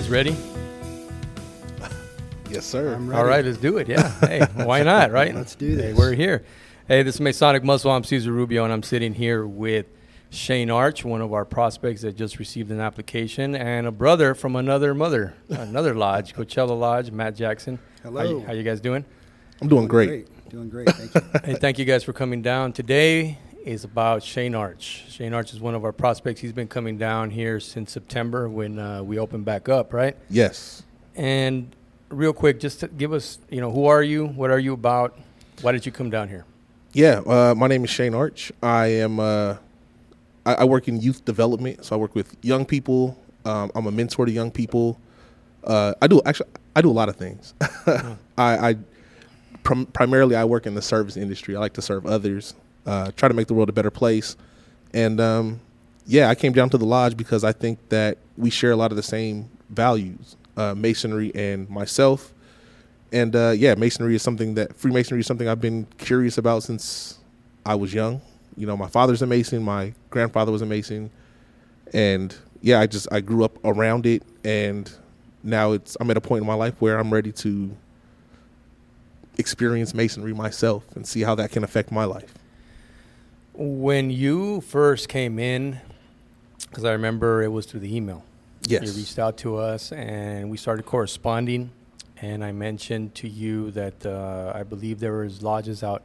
You guys ready? Yes, sir. I'm ready. All right, let's do it. Yeah. Hey, why not, right? Let's do Hey, this. we're here. Hey, this is Masonic Muscle. I'm Cesar Rubio, and I'm sitting here with Shane Arch, one of our prospects that just received an application, and a brother from another mother, another lodge, Coachella Lodge, Matt Jackson. How Hello. you, how you guys doing? I'm doing great. Doing great. Thank you. hey, thank you guys for coming down. Today is about Shane Arch. Shane Arch is one of our prospects. He's been coming down here since September when uh, we opened back up, right? Yes. And real quick, just to give us, you know, who are you? What are you about? Why did you come down here? Yeah. Uh, my name is Shane Arch. I am. Uh, I, I work in youth development, so I work with young people. Um, I'm a mentor to young people. Uh, I do actually. I do a lot of things. I, I prim- primarily I work in the service industry. I like to serve others, uh, try to make the world a better place, and um, yeah, I came down to the lodge because I think that we share a lot of the same values, uh, masonry and myself. And uh, yeah, masonry is something that Freemasonry is something I've been curious about since I was young. You know, my father's a mason, my grandfather was a mason, and yeah, I just I grew up around it, and now it's I'm at a point in my life where I'm ready to experience masonry myself and see how that can affect my life. When you first came in, because I remember it was through the email. Yes. You reached out to us and we started corresponding. And I mentioned to you that uh, I believe there was lodges out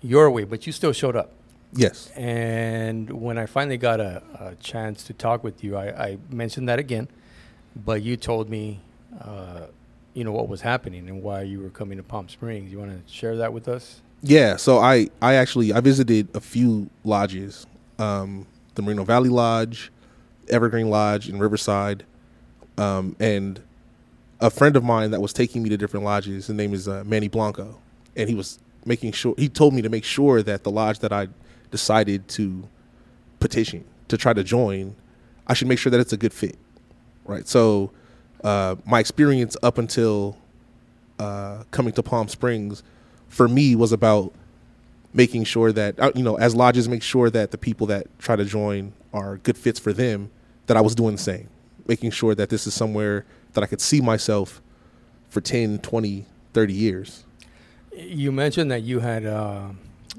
your way, but you still showed up. Yes. And when I finally got a, a chance to talk with you, I, I mentioned that again, but you told me, uh, you know, what was happening and why you were coming to Palm Springs. You want to share that with us? Yeah, so I I actually I visited a few lodges, um, the Moreno Valley Lodge, Evergreen Lodge in Riverside, um, and a friend of mine that was taking me to different lodges. His name is uh, Manny Blanco, and he was making sure he told me to make sure that the lodge that I decided to petition to try to join, I should make sure that it's a good fit, right? So uh, my experience up until uh, coming to Palm Springs for me was about making sure that uh, you know as lodges make sure that the people that try to join are good fits for them that I was doing the same making sure that this is somewhere that I could see myself for 10 20 30 years You mentioned that you had uh,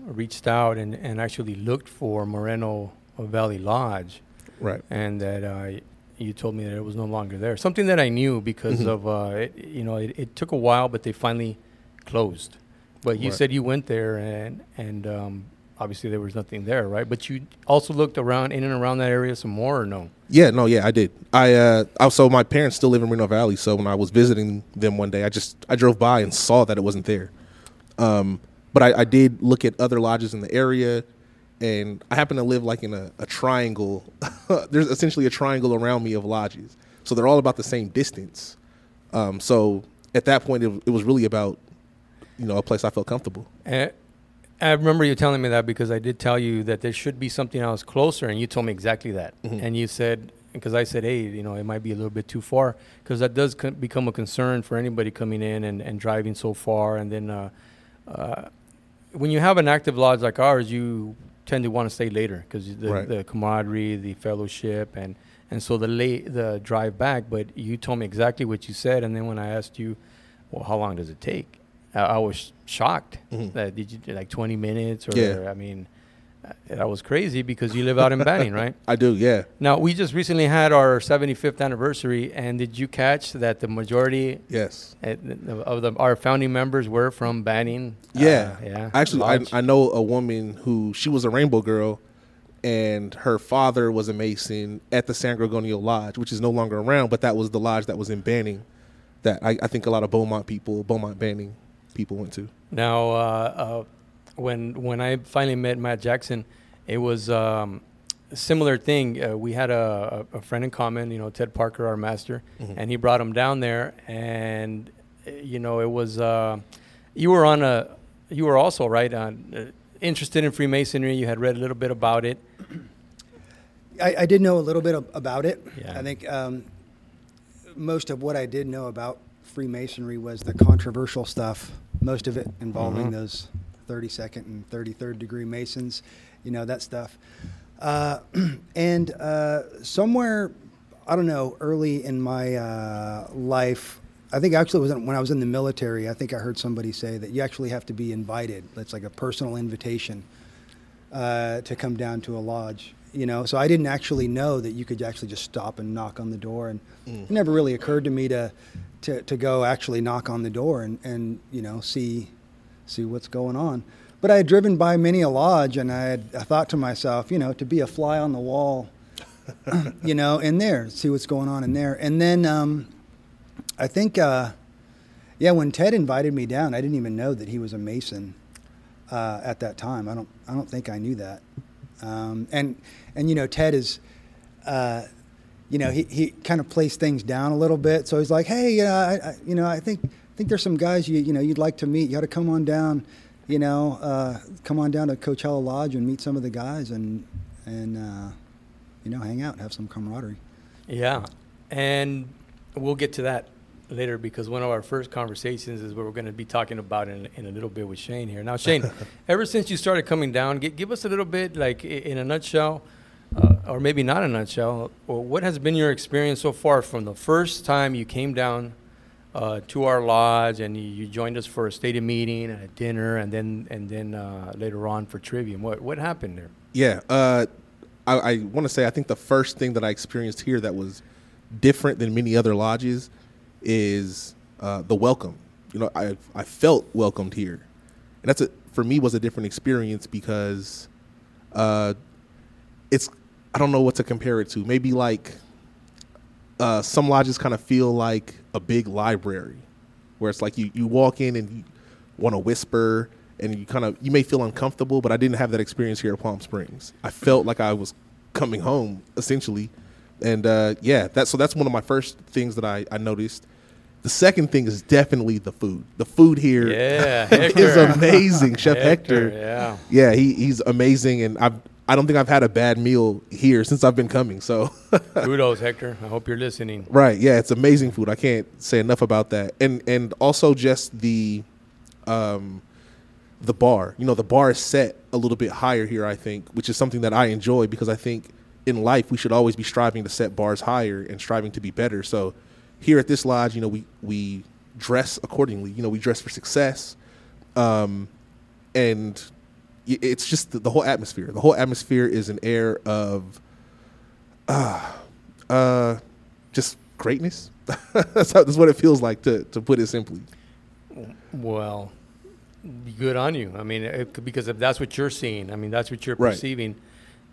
reached out and, and actually looked for Moreno Valley Lodge, right and that uh, you told me that it was no longer there. Something that I knew because Mhm. of uh, it, you know it, it took a while, but they finally closed. But you Right. said you went there and and um, obviously there was nothing there, right? But you also looked around in and around that area some more, or no? yeah no yeah I did I uh also my parents still live in Reno Valley so when I was visiting them one day I just I drove by and saw that it wasn't there um but I, I did look at other lodges in the area and I happen to live like in a, a triangle. There's essentially a triangle around me of lodges, so they're all about the same distance. Um, so at that point, it, it was really about you know a place I felt comfortable. And I remember you telling me that because I did tell you that there should be something else closer, and you told me exactly that. Mhm. And you said, because I said, hey, you know, it might be a little bit too far, because that does co- become a concern for anybody coming in and, and driving so far. And then uh, uh, when you have an active lodge like ours, you tend to want to stay later because the, Right. the camaraderie, the fellowship, and and so the late the drive back. But you told me exactly what you said, and then when I asked you, well, how long does it take? I, I was shocked. Mhm. That did you like 20 minutes or Yeah. I mean uh, that was crazy because you live out in Banning, right? I do, yeah, Now we just recently had our 75th anniversary, and did you catch that the majority yes, uh, of the, our founding members were from Banning? yeah, Uh, yeah. Actually, I, I know a woman who she was a Rainbow Girl, and her father was a Mason at the San Gorgonio Lodge, which is no longer around, but that was the lodge that was in Banning, that I, I think a lot of Beaumont people, Beaumont Banning people went to. Now, uh, uh, when when I finally met Matt Jackson, it was um, a similar thing. Uh, we had a, a a friend in common, you know, Ted Parker, our master, Mhm. and he brought him down there. And uh, you know, it was uh, you were on a you were also right on uh, interested in Freemasonry. You had read a little bit about it. I, I did know a little bit ab- about it. Yeah. I think um, most of what I did know about Freemasonry was the controversial stuff. Most of it involving Mhm. those 32nd and 33rd degree Masons, you know that stuff. Uh, and uh, somewhere I don't know, early in my uh, life, I think actually was when I was in the military. I think I heard somebody say that you actually have to be invited. That's like a personal invitation uh, to come down to a lodge. You know, so I didn't actually know that you could actually just stop and knock on the door, and it never really occurred to me to to, to go actually knock on the door and, and you know see see what's going on. But I had driven by many a lodge, and I had I thought to myself, you know, to be a fly on the wall, you know, in there, see what's going on in there. And then um, I think, uh, yeah, when Ted invited me down, I didn't even know that he was a Mason uh, at that time. I don't I don't think I knew that. Um, and and you know, Ted is. Uh, you know, he, he kind of plays things down a little bit. So he's like, "Hey, you know, I, I, you know, I think I think there's some guys you you know you'd like to meet. You ought to come on down, you know, uh, come on down to Coachella Lodge and meet some of the guys and and uh, you know hang out, have some camaraderie." Yeah, and we'll get to that later because one of our first conversations is what we're going to be talking about in, in a little bit with Shane here. Now, Shane, ever since you started coming down, give, give us a little bit, like in a nutshell, uh, or maybe not a nutshell, or what has been your experience so far from the first time you came down uh, to our lodge and you, you joined us for a stated meeting and a dinner, and then and then uh, later on for Trivium. What what happened there? Yeah, uh, I, I want to say I think the first thing that I experienced here that was different than many other lodges is uh, the welcome. You know, I I felt welcomed here, and that's a for me was a different experience because uh, it's I don't know what to compare it to. Maybe like uh, some lodges kind of feel like a big library, where it's like you you walk in and you want to whisper and you kind of you may feel uncomfortable, but I didn't have that experience here at Palm Springs. I felt like I was coming home essentially, and uh, yeah, that's so that's one of my first things that I, I noticed. The second thing is definitely the food. The food here Yeah, is amazing. Chef Hector, yeah. yeah, he, he's amazing, and I've I don't think I've had a bad meal here since I've been coming. So Kudos, Hector. I hope you're listening. Right. Yeah, it's amazing food. I can't say enough about that. And and also just the um the bar. You know, the bar is set a little bit higher here, I think, which is something that I enjoy because I think in life we should always be striving to set bars higher and striving to be better. So here at this lodge, you know, we we dress accordingly. You know, we dress for success. Um and it's just the, the whole atmosphere. The whole atmosphere is an air of uh, just greatness. that's, how, that's what it feels like to, to put it simply. Well, good on you. I mean, it, because if that's what you're seeing, I mean, that's what you're Right. perceiving.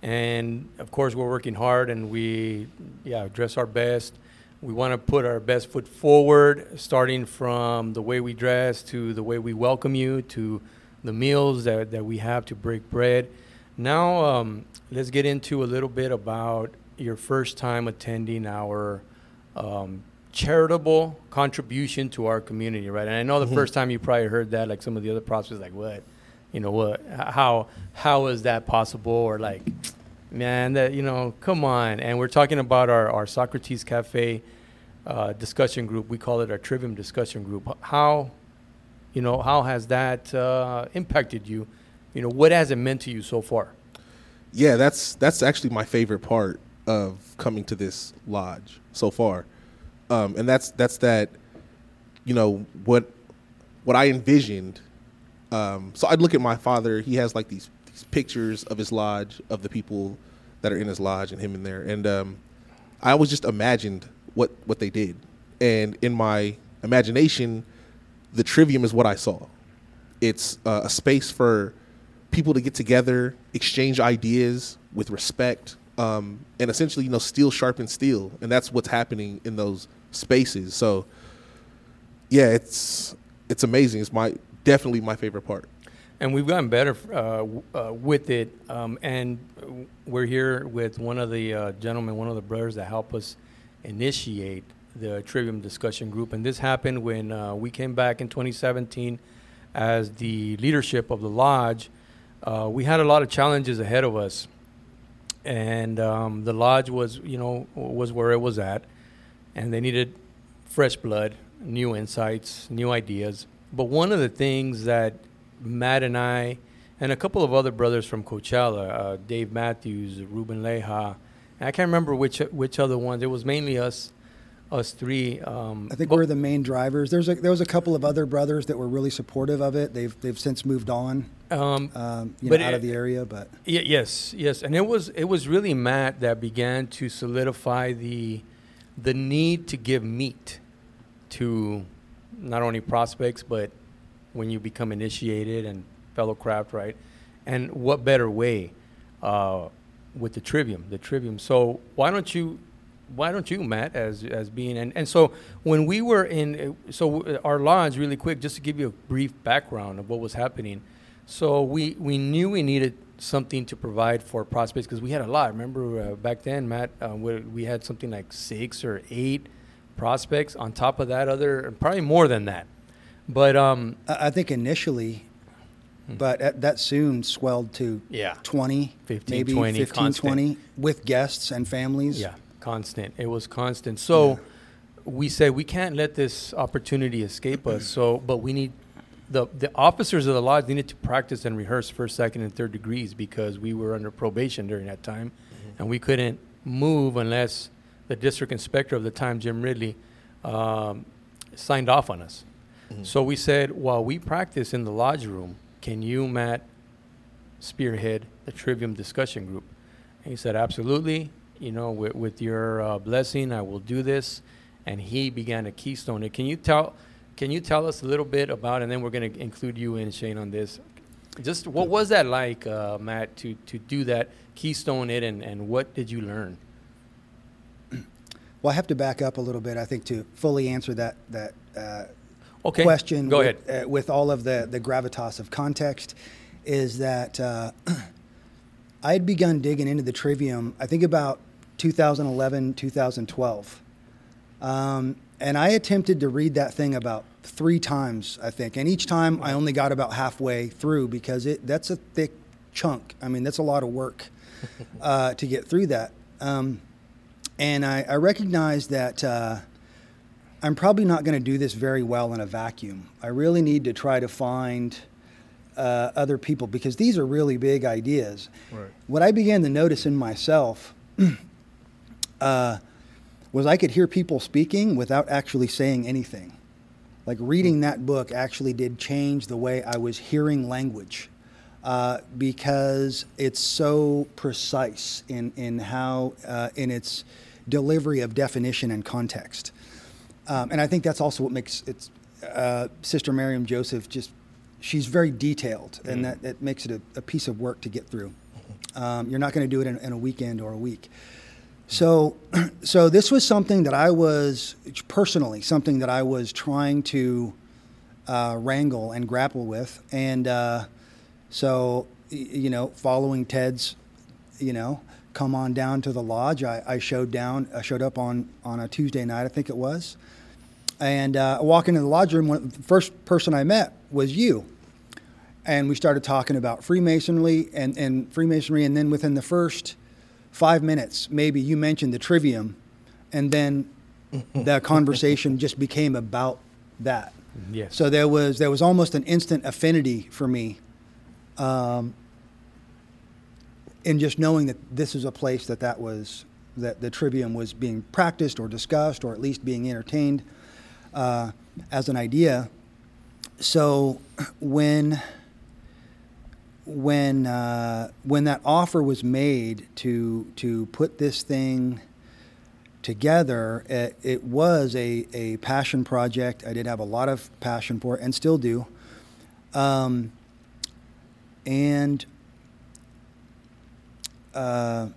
And of course, we're working hard and we, yeah, dress our best. We want to put our best foot forward, starting from the way we dress to the way we welcome you to the meals that, that we have to break bread. Now, um, let's get into a little bit about your first time attending our um, charitable contribution to our community, right? And I know the first time you probably heard that, like some of the other props was like, "What? You know what? How how is that possible?" Or like, "Man, that you know, come on!" And we're talking about our our Socrates Cafe uh, discussion group. We call it our Trivium discussion group. How, you know, how has that uh, impacted you? You know, what has it meant to you so far? Yeah, that's that's actually my favorite part of coming to this lodge so far, um, and that's that's that, you know what what I envisioned. Um, so I'd look at my father. He has like these these pictures of his lodge of the people that are in his lodge and him in there, and um, I always just imagined what what they did, and in my imagination, the trivium is what I saw. It's uh, a space for people to get together, exchange ideas with respect, um, and essentially, you know, steel sharpens steel, and that's what's happening in those spaces. So, yeah, it's it's amazing. It's my definitely my favorite part. And we've gotten better uh, uh, with it. Um, and we're here with one of the uh, gentlemen, one of the brothers that help us initiate the Trivium discussion group. And this happened when uh, we came back in 2017 as the leadership of the lodge. Uh, we had a lot of challenges ahead of us. And um, the lodge was, you know, was where it was at. And they needed fresh blood, new insights, new ideas. But one of the things that Matt and I, and a couple of other brothers from Coachella, uh, Dave Matthews, Ruben Leja, I can't remember which which other ones. It was mainly us, us three. Um, I think we're the main drivers. There's a, there was a couple of other brothers that were really supportive of it. They've they've since moved on, um, um, you But know, out it- of the area. But Y- yes, yes, and it was it was really Matt that began to solidify the the need to give meat to not only prospects but when you become initiated and fellow craft right, and what better way uh, with the trivium, the trivium. So why don't you? Why don't you, Matt, as as being and, and so when we were in so our lodge really quick, just to give you a brief background of what was happening. So we we knew we needed something to provide for prospects because we had a lot. Remember uh, back then, Matt, uh, we, we had something like six or eight prospects. On top of that, other probably more than that. But um, I, think initially, but at, that soon swelled to Hmm. Yeah. 20, 15, maybe 20, 15, constant. 20 with guests and families. Yeah, constant. It was constant. So we said we can't let this opportunity escape us. Mm-hmm. So, but we need the the officers of the lodge needed to practice and rehearse first, second, and third degrees because we were under probation during that time, mm-hmm. and we couldn't move unless the district inspector of the time, Jim Ridley, um, signed off on us. Mm-hmm. So we said, while we practice in the lodge room, can you, Matt, spearhead the Trivium discussion group? And he said, absolutely. You know, with, with your uh, blessing, I will do this. And he began to keystone it. Can you tell? Can you tell us a little bit about? And then we're going to include you and Shane on this. Just what was that like, uh, Matt, to to do that, keystone it, and, and what did you learn? Well, I have to back up a little bit, I think, to fully answer that that uh, Okay, question. Go with, ahead. Uh, with all of the the gravitas of context, is that uh, I had begun digging into the trivium. I think about 2011, 2012, um, and I attempted to read that thing about three times, I think, and each time I only got about halfway through because it that's a thick chunk. I mean, that's a lot of work uh, to get through that. Um, and I, I recognize that uh, I'm probably not going to do this very well in a vacuum. I really need to try to find uh, other people because these are really big ideas. Right. What I began to notice in myself uh, was I could hear people speaking without actually saying anything. Like reading that book actually did change the way I was hearing language uh, because it's so precise in, in how, uh, in its delivery of definition and context. Um, and I think that's also what makes it's uh, Sister Miriam Joseph just she's very detailed, and that, that makes it a, a piece of work to get through. Um, you're not going to do it in, in a weekend or a week. So, so this was something that I was personally something that I was trying to uh, wrangle and grapple with, and uh, so you know, following Ted's, you know, come on down to the lodge. I, I showed down, I showed up on on a Tuesday night, I think it was, and uh, I walk into the lodge room. One, the first person I met was you, and we started talking about Freemasonry and and Freemasonry, and then within the first five minutes, maybe you mentioned the trivium, and then the conversation just became about that. Yes. So there was there was almost an instant affinity for me, um, in just knowing that this is a place that that was that the trivium was being practiced or discussed or at least being entertained uh, as an idea. So when when uh, when that offer was made to to put this thing together, it, it was a, a passion project. I did have a lot of passion for it and still do. Um, and uh,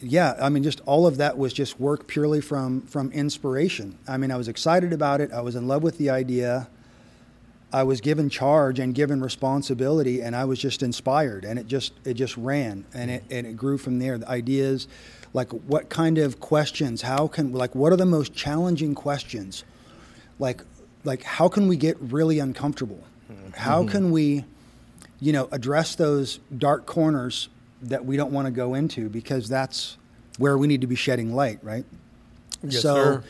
yeah, I mean, just all of that was just work purely from from inspiration. I mean, I was excited about it. I was in love with the idea. I was given charge and given responsibility, and I was just inspired, and it just it just ran, and it and it grew from there. The ideas, like what kind of questions, how can like what are the most challenging questions, like like how can we get really uncomfortable, how can we, you know, address those dark corners that we don't want to go into because that's where we need to be shedding light, right? Yes, so, sir.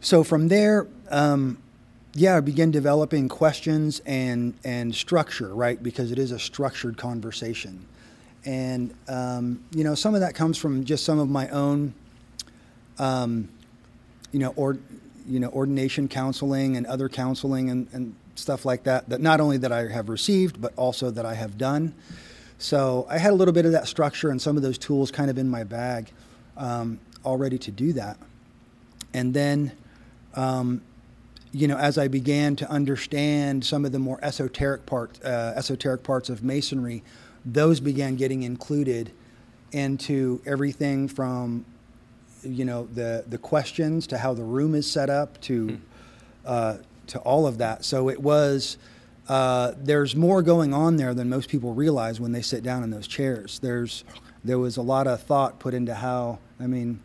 so from there, um, yeah, I began developing questions and and structure, right? Because it is a structured conversation, and um, you know, some of that comes from just some of my own, um, you know, or you know, ordination counseling and other counseling and, and stuff like that. That not only that I have received, but also that I have done. So I had a little bit of that structure and some of those tools kind of in my bag, um, all ready to do that. And then, um, you know, as I began to understand some of the more esoteric part, uh, esoteric parts of masonry, those began getting included into everything from, you know, the the questions to how the room is set up to, uh, to all of that. So it was. Uh, there's more going on there than most people realize when they sit down in those chairs. There's there was a lot of thought put into how. I mean,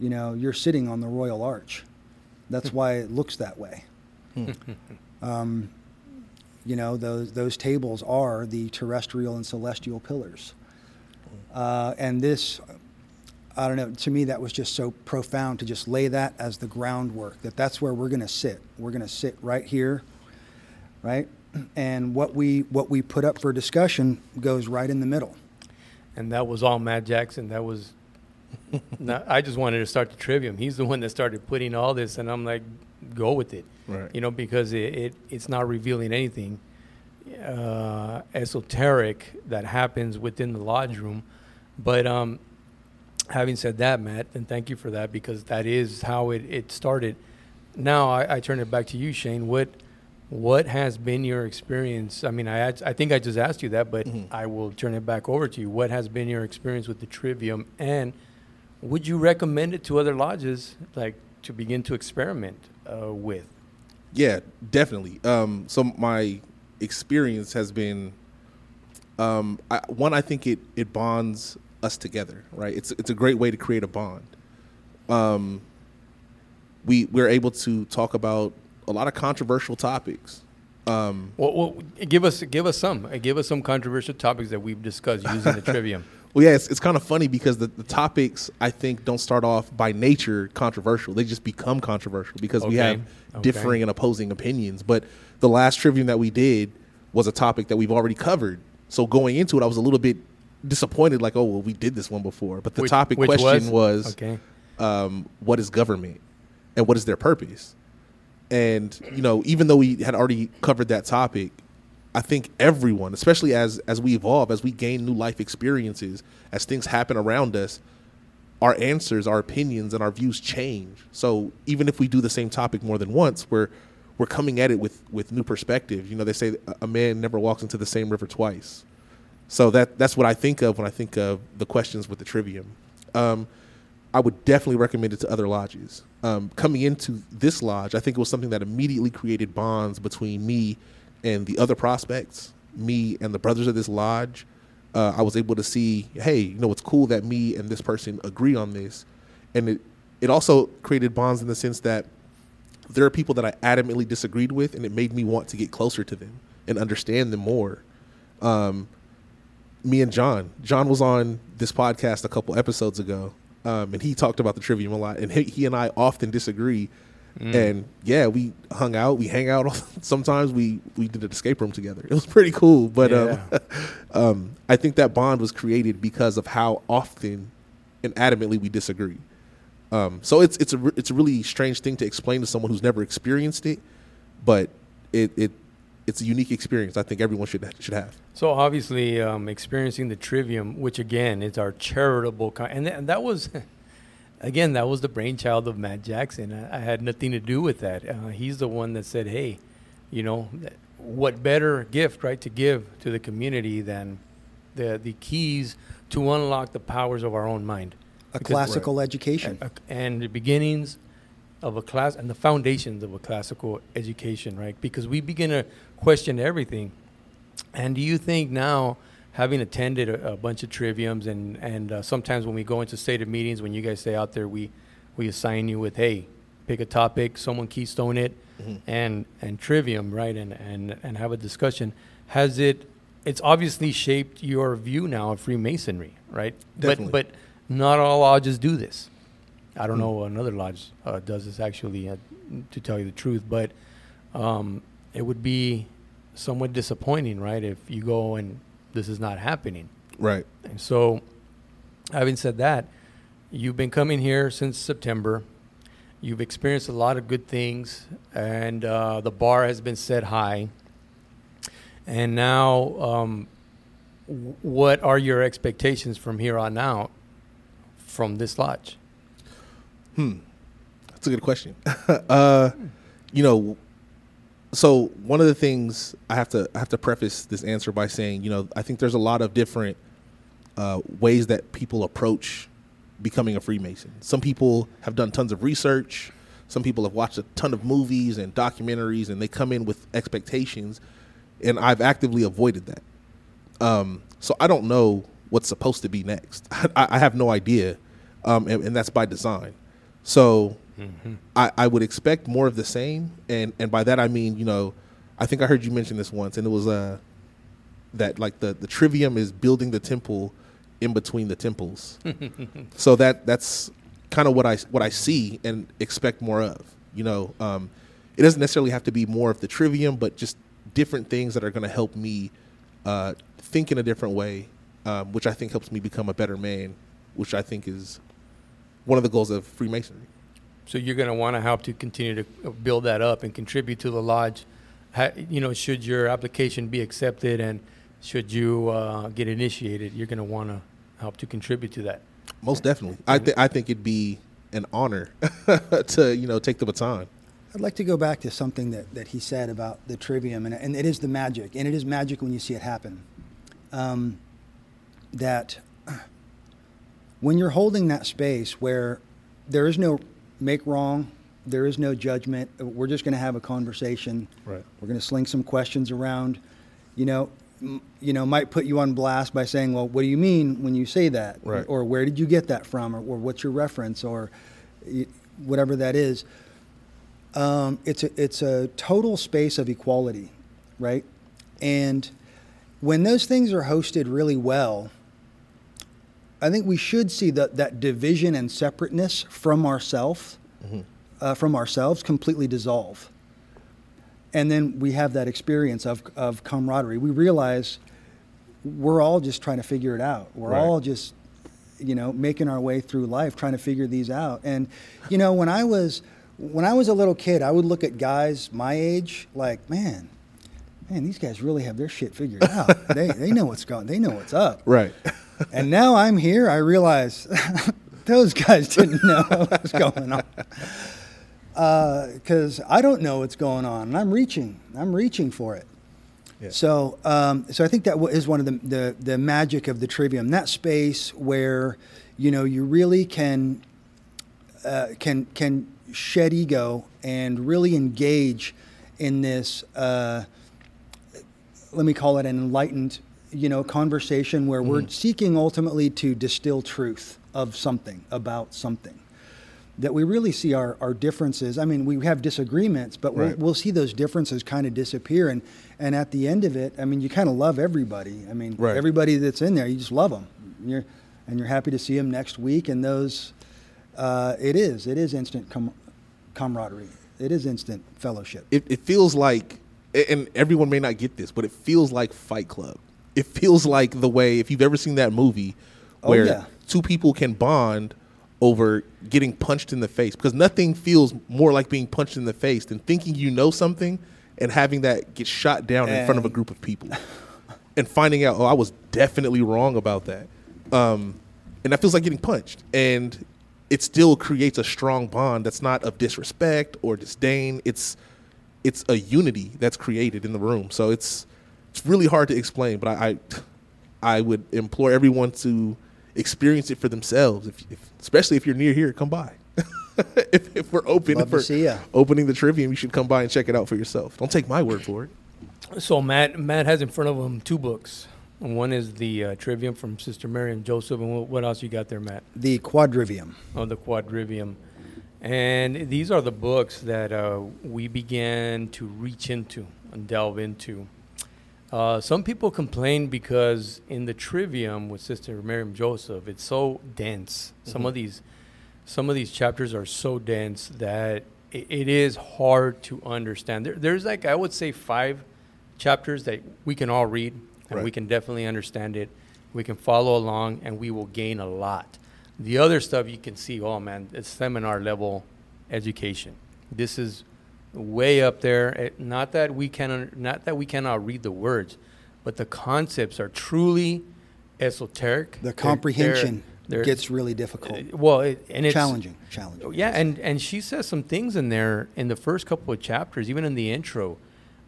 you know, you're sitting on the Royal Arch. That's why it looks that way. um, you know, those those tables are the terrestrial and celestial pillars. Uh, and this, I don't know. To me, that was just so profound to just lay that as the groundwork. That that's where we're going to sit. We're going to sit right here, right? And what we what we put up for discussion goes right in the middle. And that was all Matt Jackson. That was. not, I just wanted to start the trivium. He's the one that started putting all this, and I'm like, go with it. Right. You know, because it, it it's not revealing anything uh, esoteric that happens within the lodge room. But um, having said that, Matt, and thank you for that because that is how it, it started. Now I, I turn it back to you, Shane. What what has been your experience? I mean, I I think I just asked you that, but Mhm. I will turn it back over to you. What has been your experience with the trivium, and would you recommend it to other lodges, like to begin to experiment uh, with? Yeah, definitely. Um, so my experience has been um, I, one. I think it it bonds us together. Right. It's it's a great way to create a bond. Um, we we're able to talk about a lot of controversial topics. Um, Well, well, give us give us some give us some controversial topics that we've discussed using the trivium. Well, yeah, it's, it's kind of funny because the, the topics I think don't start off by nature controversial. They just become controversial because we Okay, have okay. differing and opposing opinions. But the last trivium that we did was a topic that we've already covered. So going into it, I was a little bit disappointed, like, oh, well, we did this one before. But the Which- topic which question was, okay. um, what is government and what is their purpose? And you know, even though we had already covered that topic, I think everyone, especially as as we evolve, as we gain new life experiences, as things happen around us, our answers, our opinions, and our views change. So even if we do the same topic more than once, we're we're coming at it with with new perspective. You know, they say a- man never walks into the same river twice. So that that's what I think of when I think of the questions with the trivium. Um, I would definitely recommend it to other lodges. Um, coming into this lodge, I think it was something that immediately created bonds between me and the other prospects, me and the brothers of this lodge. Uh, I was able to see, hey, you know, it's cool that me and this person agree on this, and it it also created bonds in the sense that there are people that I adamantly disagreed with, and it made me want to get closer to them and understand them more. Um, me and John. John was on this podcast a couple episodes ago, um, and he talked about the trivium a lot. And he, he and I often disagree. And yeah, we hung out. We hang out. Sometimes we we did an escape room together. It was pretty cool. But um, um, I think that bond was created because of how often and adamantly we disagree. Um, so it's it's a it's a really strange thing to explain to someone who's never experienced it, but it it it's a unique experience. I think everyone should should have. So obviously, um, experiencing the trivium, which again is our charitable, con- and, th- and that was, again, that was the brainchild of Matt Jackson. I, I had nothing to do with that. Uh, he's the one that said, "Hey, you know, what better gift, right, to give to the community than the the keys to unlock the powers of our own mind." A Because- classical education. a- and the beginnings of a class and the foundations of a classical education, right? Because we begin to question everything. And do you think now, having attended a, a bunch of triviums, and and uh, sometimes when we go into stated meetings, when you guys stay out there, we we assign you with, hey, pick a topic, someone keystone it, and and trivium, right? And and and have a discussion. Has it? It's obviously shaped your view now of Freemasonry, right? Definitely. But but not all lodges do this. I don't know another lodge uh, does this actually, uh, to tell you the truth, but um, it would be somewhat disappointing, right, if you go and this is not happening. Right. And so, having said that, you've been coming here since September. You've experienced a lot of good things, and uh, the bar has been set high. And now, um, what are your expectations from here on out from this lodge? Hmm, that's a good question. uh, you know, so one of the things I have to I have to preface this answer by saying, you know, I think there's a lot of different uh, ways that people approach becoming a Freemason. Some people have done tons of research. Some people have watched a ton of movies and documentaries, and they come in with expectations. And I've actively avoided that. Um, so I don't know what's supposed to be next. I, I have no idea, um, and, and that's by design. So I, I would expect more of the same, and and by that I mean, you know, I think I heard you mention this once, and it was uh that like the the trivium is building the temple in between the temples. so that that's kind of what I what I see and expect more of. You know, um, it doesn't necessarily have to be more of the trivium, but just different things that are going to help me uh, think in a different way, um, which I think helps me become a better man, which I think is one of the goals of Freemasonry. So you're going to want to help to continue to build that up and contribute to the lodge. Ha, you know, should your application be accepted and should you uh, get initiated, you're going to want to help to contribute to that. Most definitely, I think I think it'd be an honor to you know take the baton. I'd like to go back to something that, that he said about the trivium, and, and it is the magic, and it is magic when you see it happen. Um, that when you're holding that space where there is no make wrong, there is no judgment, we're just going to have a conversation. Right. We're going to sling some questions around. You know, m- you know, might put you on blast by saying, "Well, what do you mean when you say that?" Right. Or, where did you get that from? Or, or what's your reference? Or y- whatever that is um, it's a it's a total space of equality, right? And when those things are hosted really well, I think we should see that that division and separateness from ourself, uh, from ourselves, completely dissolve. And then we have that experience of of camaraderie. We realize we're all just trying to figure it out. We're Right. all just you know making our way through life trying to figure these out and you know when i was when i was a little kid i would look at guys my age like man man these guys really have their shit figured out they, they know what's going they know what's up Right. And now i'm here i realize those guys didn't know what was going on because i don't know what's going on and i'm reaching i'm reaching for it Yeah. so, um, so I think that is one of the, the the magic of the trivium. That space where you know you really can uh, can can shed ego and really engage in this. Uh, let me call it an enlightened, you know, conversation where we're seeking ultimately to distill truth of something about something. That we really see our, our differences. I mean, we have disagreements, but we'll, we'll see those differences kind of disappear. And, and at the end of it, I mean, you kind of love everybody. I mean, Right. everybody that's in there, you just love them. You're, and you're happy to see them next week. And those, uh, it is, it is instant com- camaraderie. It is instant fellowship. it, it feels like, and everyone may not get this, but it feels like Fight Club. It feels like the way if you've ever seen that movie, Oh, where yeah. two people can bond over getting punched in the face, because nothing feels more like being punched in the face than thinking you know something and having that get shot down in front of a group of people, and finding out, oh, I was definitely wrong about that, um, and that feels like getting punched, and it still creates a strong bond that's not of disrespect or disdain. It's it's a unity that's created in the room. So it's it's really hard to explain, but I I, I would implore everyone to experience it for themselves. If, if especially if you're near here, come by. if, if we're open Love for opening the trivium, you should come by and check it out for yourself. Don't take my word for it. So Matt Matt has in front of him two books. One is the uh, Trivium from Sister Miriam Joseph, and what, what else you got there, Matt? The quadrivium. Oh, the Quadrivium. And these are the books that uh, we began to reach into and delve into. Uh, some people complain because in the Trivium with Sister Miriam Joseph, it's so dense. Some of these, some of these chapters are so dense that it, it is hard to understand. There, there's like I would say five chapters that we can all read and we can definitely understand it. We can follow along, and we will gain a lot. The other stuff you can see, oh man, it's seminar level education. This is way up there. It, not that we can, not that we cannot read the words, but the concepts are truly esoteric. The They're- comprehension they're- gets really difficult. uh, well, it, and it's challenging, challenging. yeah, and and she says some things in there in the first couple of chapters, even in the intro,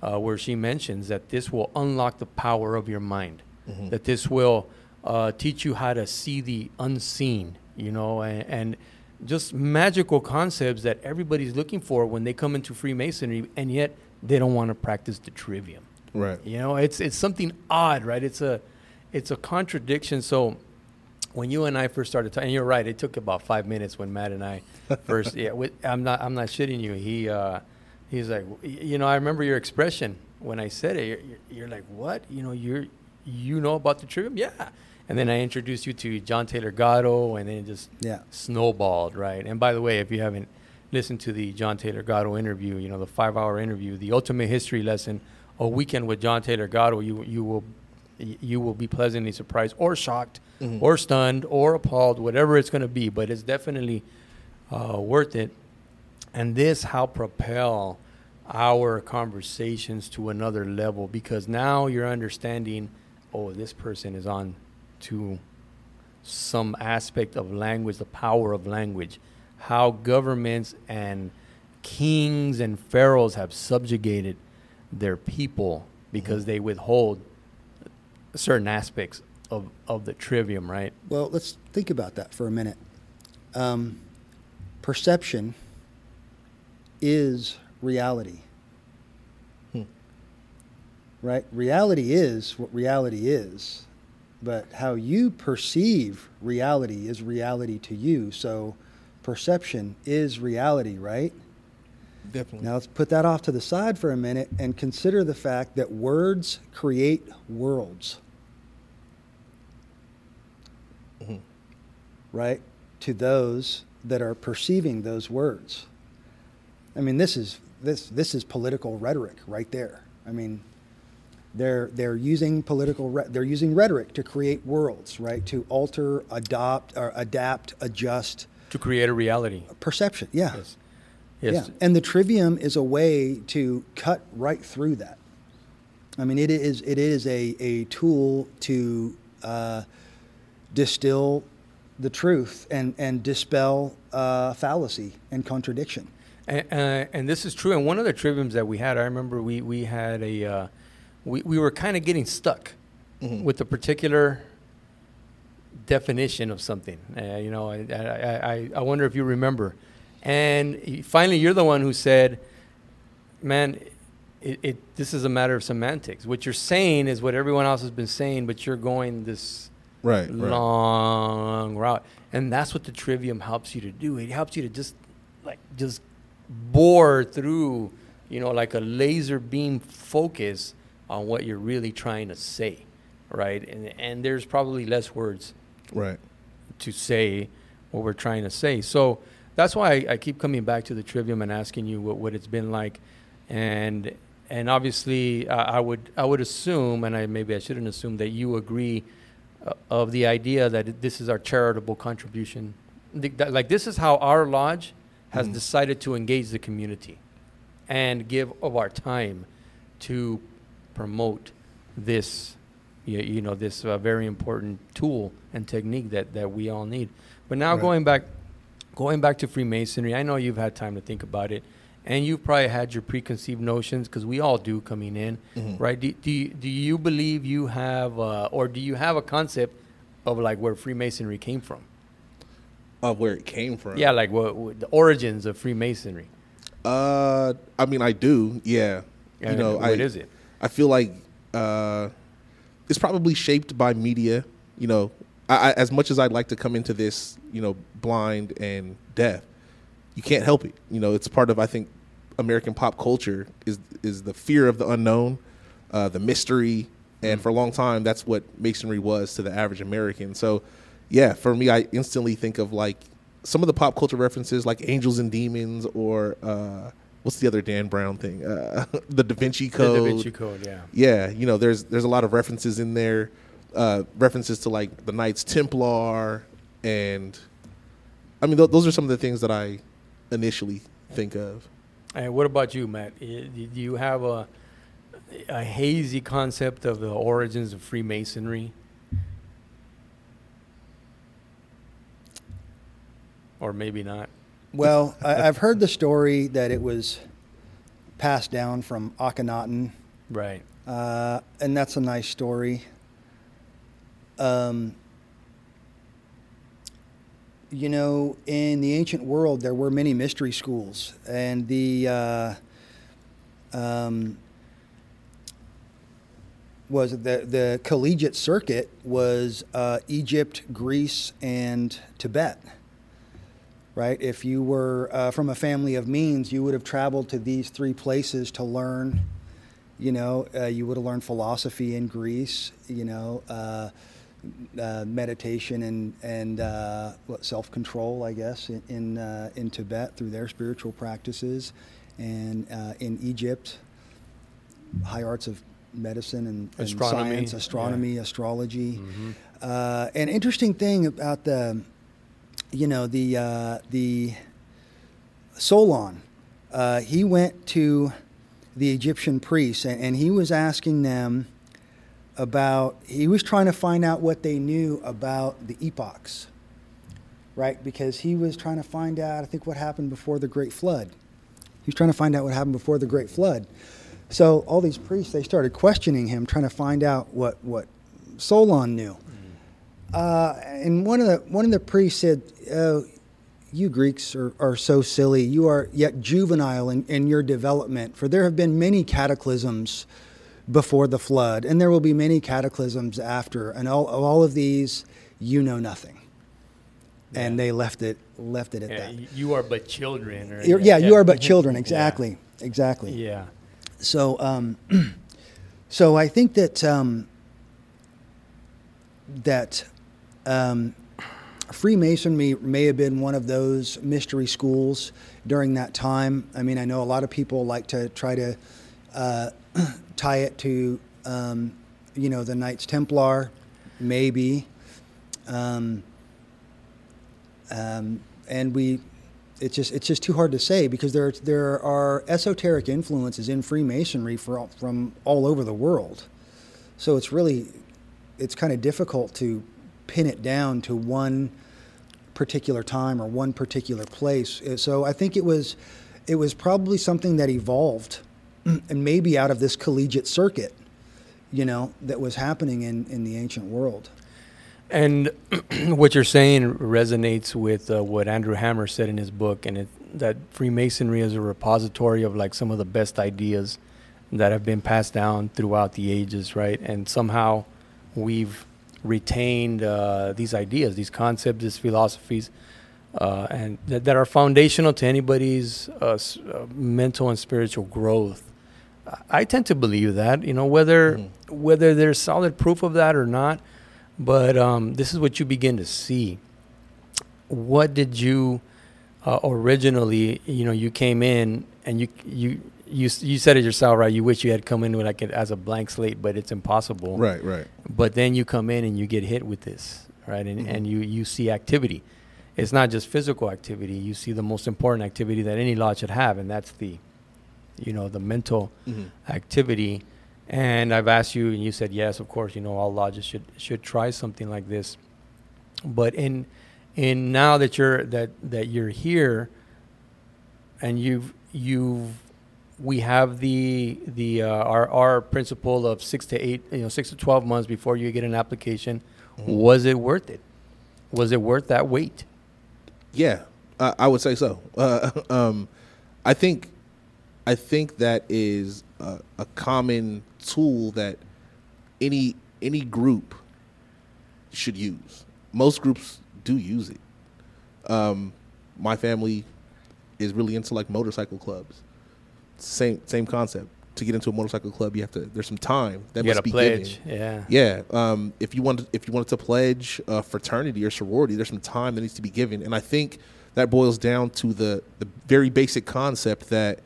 uh, where she mentions that this will unlock the power of your mind, that this will uh, teach you how to see the unseen, you know, and, and just magical concepts that everybody's looking for when they come into Freemasonry, and yet they don't want to practice the trivium. Right. You know, it's it's something odd, right? It's a it's a contradiction. So when you and I first started talking, and you're right, it took about five minutes when Matt and I first. yeah, with, I'm not I'm not shitting you. He uh, he's like, you know, I remember your expression when I said it. You're, you're, you're like, what? You know, you're you know about the trivium? Yeah. And then I introduced you to John Taylor Gatto, and then it just Yeah. snowballed, right? And by the way, if you haven't listened to the John Taylor Gatto interview, you know the five-hour interview, the ultimate history lesson, a weekend with John Taylor Gatto, you you will you will be pleasantly surprised or shocked or stunned or appalled, whatever it's going to be. But it's definitely uh, worth it. And this how propel our conversations to another level because now you're understanding, oh, this person is on to some aspect of language, the power of language, how governments and kings and pharaohs have subjugated their people because they withhold certain aspects of, of the trivium, right? Well, let's think about that for a minute. Um, perception is reality. Hmm. Right? Reality is what reality is, but how you perceive reality is reality to you. So perception is reality, right? Definitely. Now let's put that off to the side for a minute and consider the fact that words create worlds. Mhm. Right? To those that are perceiving those words. I mean, this is this this is political rhetoric right there. I mean, they're they're using political re- they're using rhetoric to create worlds, right? To alter, adopt, or adapt, adjust To create a reality. perception. Yeah. Yes. Yes. Yeah, and the trivium is a way to cut right through that. I mean, it is it is a, a tool to uh, distill the truth and and dispel uh, fallacy and contradiction. And, uh, and this is true. And one of the triviums that we had, I remember we, we had a, uh, we, we were kind of getting stuck Mhm. with a particular definition of something. Uh, you know, I, I, I, I wonder if you remember. And finally, you're the one who said, man, it, it, this is a matter of semantics. What you're saying is what everyone else has been saying, but you're going this Right. Right. long route and that's what the trivium helps you to do it helps you to just like just bore through you know like a laser beam focus on what you're really trying to say right and and there's probably less words Right. to say what we're trying to say. So that's why I, I keep coming back to the trivium and asking you what, what it's been like, and and obviously I I would I would assume, and I maybe I shouldn't assume that you agree uh, of the idea that this is our charitable contribution. The- that- Like this is how our lodge has Mhm. decided to engage the community and give of our time to promote this you, you know this uh, very important tool and technique that, that we all need but now Right. going back going back to freemasonry i know you've had time to think about it and you've probably had your preconceived notions because we all do coming in Mhm. right do, do, you, do you believe you have uh, or do you have a concept of like where freemasonry came from Of where it came from. yeah like what, what the origins of freemasonry Uh, I mean, I do. Yeah. Yeah, you know, what I, is it? I feel like uh, it's probably shaped by media. You know, I, I, as much as I'd like to come into this, you know, blind and deaf, you can't help it. You know, it's part of I think American pop culture is is the fear of the unknown, uh, the mystery, and for a long time that's what masonry was to the average American. So, yeah, for me, I instantly think of like some of the pop culture references, like Angels and Demons, or uh, what's the other Dan Brown thing, uh, the Da Vinci Code. the da vinci code yeah Yeah, you know, there's there's a lot of references in there uh, references to like the Knights Templar, and I mean th- those are some of the things that I initially think of. And what about you, Matt? Do you have a a hazy concept of the origins of Freemasonry? Or maybe not. Well, I, I've heard the story that it was passed down from Akhenaten, Right. uh, and that's a nice story. Um, you know, in the ancient world, there were many mystery schools, and the uh, um, was the the collegiate circuit was uh, Egypt, Greece, and Tibet. Right? If you were uh, from a family of means, you would have traveled to these three places to learn. You know, uh, you would have learned philosophy in Greece. You know, uh, uh, meditation and and uh, self control, I guess, in in, uh, in Tibet through their spiritual practices, and uh, in Egypt, high arts of medicine and, and Astronomy, science, yeah. astronomy, astrology. Mhm. Uh, an interesting thing about the, you know, the uh, the Solon, uh, he went to the Egyptian priests and, and he was asking them about. He was trying to find out what they knew about the epochs, right? Because he was trying to find out. I think what happened before the Great Flood. He was trying to find out what happened before the Great Flood. So all these priests they started questioning him, trying to find out what what Solon knew. Uh, and one of the one of the priests said, oh, "You Greeks are, are so silly. You are yet juvenile in, in your development. For there have been many cataclysms before the flood, and there will be many cataclysms after. And all of all of these, you know nothing." And they left it left it at Yeah, that. you are but children. Or, yeah, you are but children. Yeah. Exactly, exactly. Yeah. So, um, so I think that um, that um, Freemasonry may have been one of those mystery schools during that time. I mean, I know a lot of people like to try to uh, tie it to, um, you know, the Knights Templar, maybe. Um, um, and we it's just it's just too hard to say because there there are esoteric influences in Freemasonry for, from all over the world. So it's really it's kind of difficult to pin it down to one particular time or one particular place. Uh, So I think it was it was probably something that evolved and maybe out of this collegiate circuit, you know, that was happening in, in the ancient world. And what you're saying resonates with uh, what Andrew Hammer said in his book, and it, that Freemasonry is a repository of like some of the best ideas that have been passed down throughout the ages, right? And somehow we've retained uh, these ideas, these concepts, these philosophies, uh, and that, that are foundational to anybody's uh, s- uh, mental and spiritual growth. I- tend to believe that, you know, whether Mhm. whether there's solid proof of that or not, but um, this is what you begin to see. What did you uh, originally? You know, you came in and you you you you said it yourself, right? You wish you had come in with like it as a blank slate, but it's impossible. Right, right. But then you come in and you get hit with this, right? And Mhm. and you you see activity. It's not just physical activity. You see the most important activity that any lodge should have, and that's the, you know, the mental hmm activity. And I've asked you, and you said yes. Of course, you know all lodges should should try something like this. But in in now that you're that that you're here, and you've you've we have the the uh, our our principle of six to eight you know six to twelve months before you get an application. Mhm. Was it worth it? Was it worth that wait? Yeah, I, I would say so. Uh, um, I think, I think that is a, a common tool that any any group should use. Most groups do use it. Um, my family is really into like motorcycle clubs. Same same concept. To get into a motorcycle club, you have to. There's some time that you must to be pledge. given. Yeah. Yeah, um, if you want, if you wanted to pledge a fraternity or sorority, there's some time that needs to be given, and I think that boils down to the the very basic concept that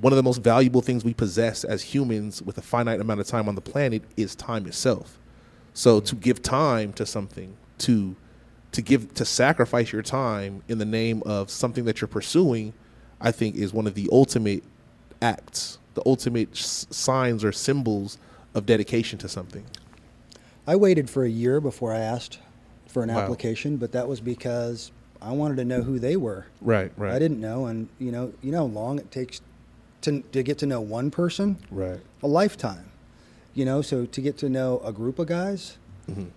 one of the most valuable things we possess as humans with a finite amount of time on the planet is time itself. So to give time to something, to to give to sacrifice your time in the name of something that you're pursuing, I think is one of the ultimate acts, the ultimate s- signs or symbols of dedication to something. I waited for a year before I asked for an Wow. application, but that was because I wanted to know who they were. Right, right. I didn't know, and you know, you know how long it takes to to get to know one person, Right. a lifetime. You know, so to get to know a group of guys, Mhm.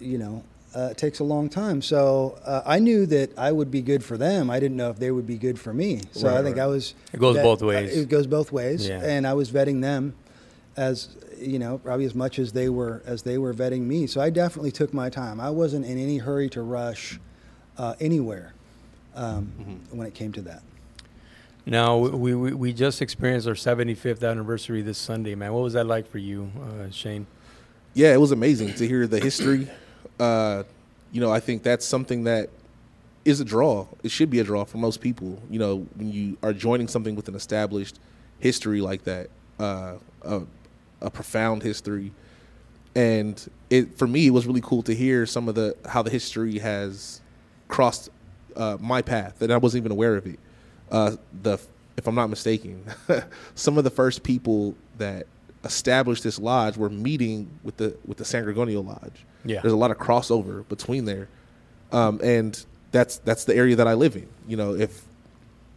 you know, uh, it takes a long time. So uh, I knew that I would be good for them. I didn't know if they would be good for me. So Right, I think right. I was. It goes vet- both ways. It goes both ways, Yeah. and I was vetting them as you know probably as much as they were as they were vetting me. So I definitely took my time. I wasn't in any hurry to rush uh, anywhere um, Mm-hmm. when it came to that. Now we, we we just experienced our 75th anniversary this Sunday, man. What was that like for you, uh, Shane? Yeah, it was amazing to hear the history. Uh, you know, I think that's something that is a draw. It should be a draw for most people. You know, when you are joining something with an established history like that, uh, a, a profound history, and it for me it was really cool to hear some of the how the history has crossed uh, my path and I wasn't even aware of it. Uh, the if I'm not mistaken, some of the first people that established this lodge We're meeting with the with the San Gorgonio Lodge. Yeah. there's a lot of crossover between there, um, and that's that's the area that I live in. You know, if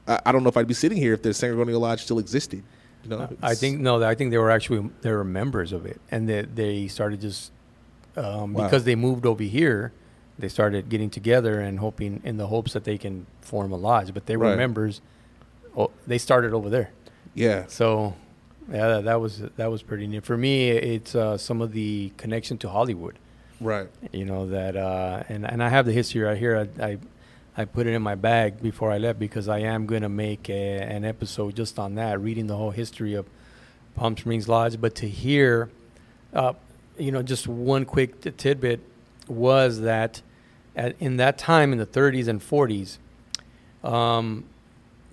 I, I don't know if I'd be sitting here if the San Gorgonio Lodge still existed. You know, I think no, I think they were actually they were members of it, and they they started just um, Wow. because they moved over here. They started getting together and hoping in the hopes that they can form a lodge, but they were Right. members. Oh, they started over there, yeah, so yeah, that, that was that was pretty neat for me. It's uh, some of the connection to Hollywood. right. you know that uh, and and I have the history right here. I, I I put it in my bag before I left because I am gonna make a, an episode just on that, reading the whole history of Palm Springs Lodge. But to hear, uh, you know, just one quick t- tidbit was that at, in that time in the 30s and 40s, um,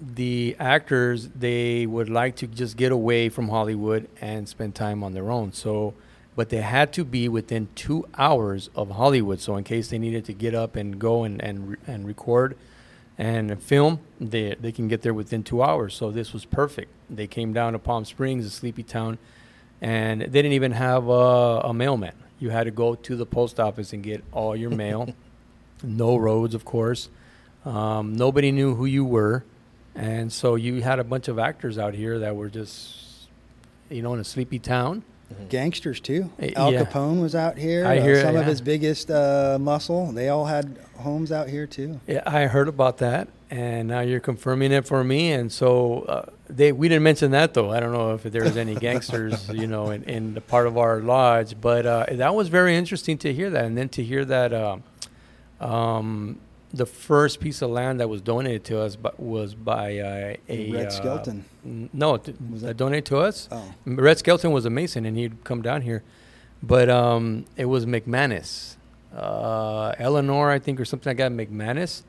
the actors they would like to just get away from Hollywood and spend time on their own. So, but they had to be within two hours of Hollywood. So, in case they needed to get up and go and and, and record and film, they they can get there within two hours. So this was perfect. They came down to Palm Springs, a sleepy town, and they didn't even have a, a mailman. You had to go to the post office and get all your mail. no roads, of course. Um, nobody knew who you were, and so you had a bunch of actors out here that were just, you know, in a sleepy town. Gangsters too. Uh, Al yeah. Capone was out here. I Uh, hear- some of yeah. his biggest uh, muscle. They all had homes out here too. Yeah, I heard about that, and now you're confirming it for me. And so uh, they we didn't mention that though. I don't know if there was any gangsters, you know, in, in the part of our lodge, but uh, that was very interesting to hear that, and then to hear that uh, um, the first piece of land that was donated to us but was by uh, a Red uh, Skelton. n- No, t- Was that that- donated to us. Oh, Red Skelton was a mason, and he'd come down here, but um, it was McManus, uh, Eleanor, I think, or something like that. McManus,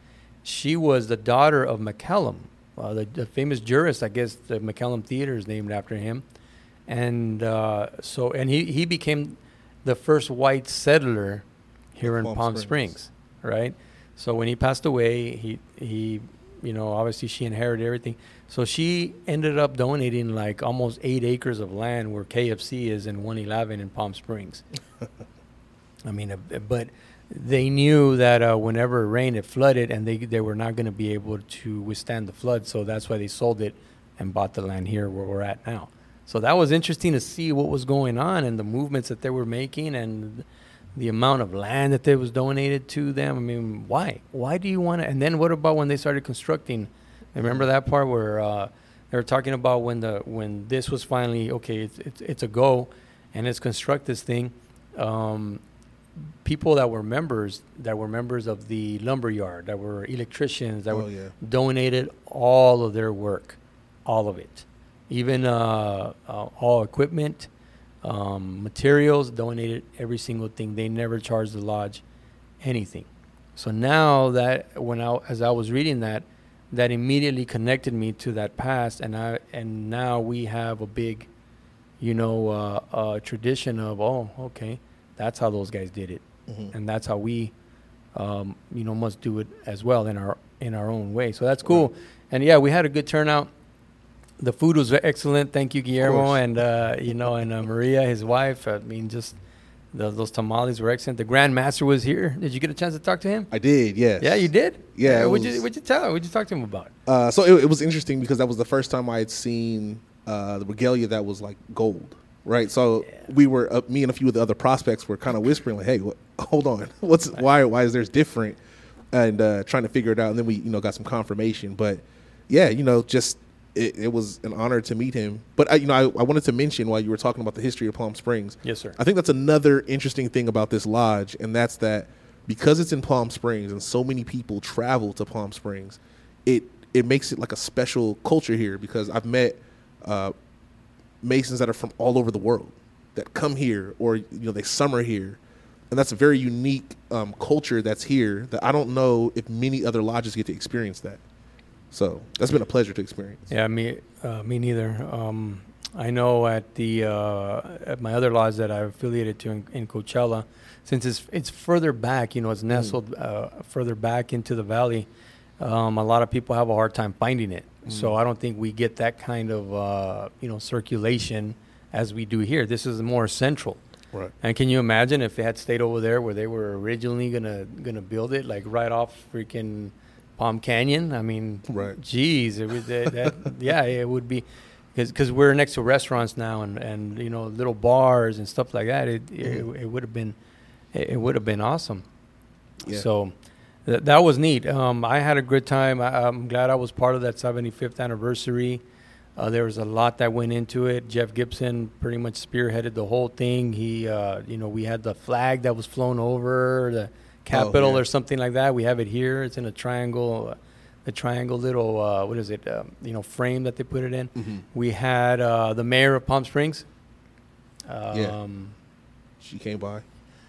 she was the daughter of McCallum, uh, the, the famous jurist. I guess the McCallum Theater is named after him, and uh, so and he he became the first white settler here in Palm Palm, Springs. Springs, right? So when he passed away, he he you know obviously she inherited everything. So she ended up donating like almost eight acres of land where KFC is in 111 in Palm Springs. I mean, uh, but they knew that uh, whenever it rained, it flooded, and they they were not going to be able to withstand the flood. So that's why they sold it and bought the land here where we're at now. So that was interesting to see what was going on and the movements that they were making and the amount of land that they was donated to them. I mean, why? Why do you want to? And then what about when they started constructing? Remember that part where uh, they were talking about when the when this was finally okay, it's it's, it's a go, and let's construct this thing. Um, people that were members that were members of the lumber yard that were electricians that Oh, were yeah. donated all of their work all of it even uh, uh, all equipment um, materials donated every single thing they never charged the lodge anything so now that when I as I was reading that that immediately connected me to that past and I and now we have a big you know uh, uh, tradition of oh okay That's how those guys did it, Mhm. and that's how we, um, you know, must do it as well in our in our own way. So that's cool. And yeah, we had a good turnout. The food was excellent. Thank you, Guillermo, and uh, you know, and uh, Maria, his wife. I mean, just the, those tamales were excellent. The Grand Master was here. Did you get a chance to talk to him? I did, yes. Yeah, you did. Yeah, it What'd you What'd you tell? Him? What'd you talk to him about? Uh, so it, it was interesting because that was the first time I had seen uh, the regalia that was like gold, right? So Yeah. we were, uh, me and a few of the other prospects were kind of whispering like, "Hey, what, hold on, what's why? Why is theirs different?" And uh, trying to figure it out, and then we, you know, got some confirmation. But yeah, you know, just it, it was an honor to meet him. But I, you know, I, I wanted to mention while you were talking about the history of Palm Springs, Yes, sir. I think that's another interesting thing about this lodge, and that's that because it's in Palm Springs and so many people travel to Palm Springs, it it makes it like a special culture here. Because I've met uh, Masons that are from all over the world that come here, or you know they summer here, and that's a very unique um, culture that's here that I don't know if many other lodges get to experience that. So that's been a pleasure to experience. Yeah, me, uh, me neither. Um, I know at the uh, at my other lodge that I'm affiliated to in, in Coachella, since it's it's further back, you know, it's nestled uh, further back into the valley. Um, a lot of people have a hard time finding it, so I don't think we get that kind of uh, you know circulation as we do here. This is more central. Right. And can you imagine if they had stayed over there where they were originally gonna gonna build it, like right off freaking Palm Canyon? I mean, Right. Geez, it would that, that yeah, it would be because we're next to restaurants now and and you know little bars and stuff like that. It it, it would have been it, would have been awesome. Yeah. So th- that was neat. Um, I had a good time. I, I'm glad I was part of that 75th anniversary. Uh, there was a lot that went into it. Jeff Gibson pretty much spearheaded the whole thing. He, uh, you know, we had the flag that was flown over the Capitol yeah. or something like that. We have it here. It's in a triangle, a triangle little, uh, what is it? Um, you know, frame that they put it in. Mhm. We had uh, the mayor of Palm Springs. Um, Yeah. She came by.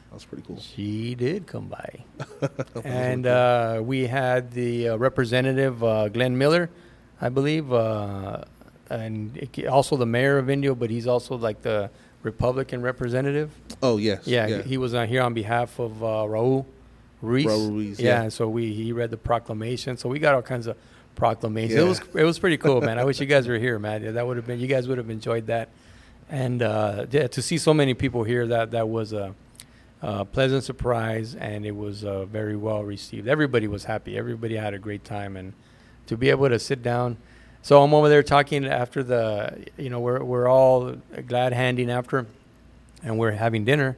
That was pretty cool. She did come by. and uh, we had the uh, representative, uh, Glenn Miller, I believe, uh, and it, also the mayor of Indio, but he's also like the Republican representative. Oh yes. Yeah, he was uh, here on behalf of uh, Raul Raul Ruiz, Yeah, yeah. so we he read the proclamation. So we got all kinds of proclamations. It was it was pretty cool, man. I wish you guys were here, man. Yeah, that would have been you guys would have enjoyed that. And uh, yeah, to see so many people here, that that was a, a pleasant surprise, and it was uh, very well received. Everybody was happy. Everybody had a great time, and to be able to sit down. So I'm over there talking after the, you know, we're we're all glad handing after, and we're having dinner,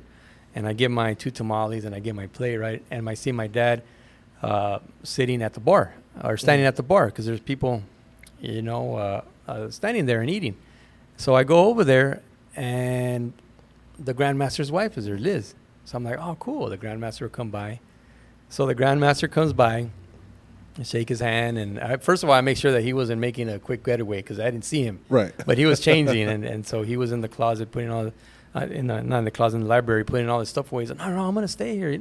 and I get my two tamales and I get my plate right, and I see my dad uh, sitting at the bar or standing at the bar because there's people, you know, uh, uh, standing there and eating. So I go over there, and the grandmaster's wife is there, Liz. So I'm like, oh, cool. The grandmaster will come by. So the grandmaster comes by, I shake his hand, and I, first of all, I make sure that he wasn't making a quick getaway because I didn't see him. Right. But he was changing, and, and so he was in the closet putting all, the, uh, in the, not in the closet in the library putting all this stuff away. He's like, no, no, I'm gonna stay here.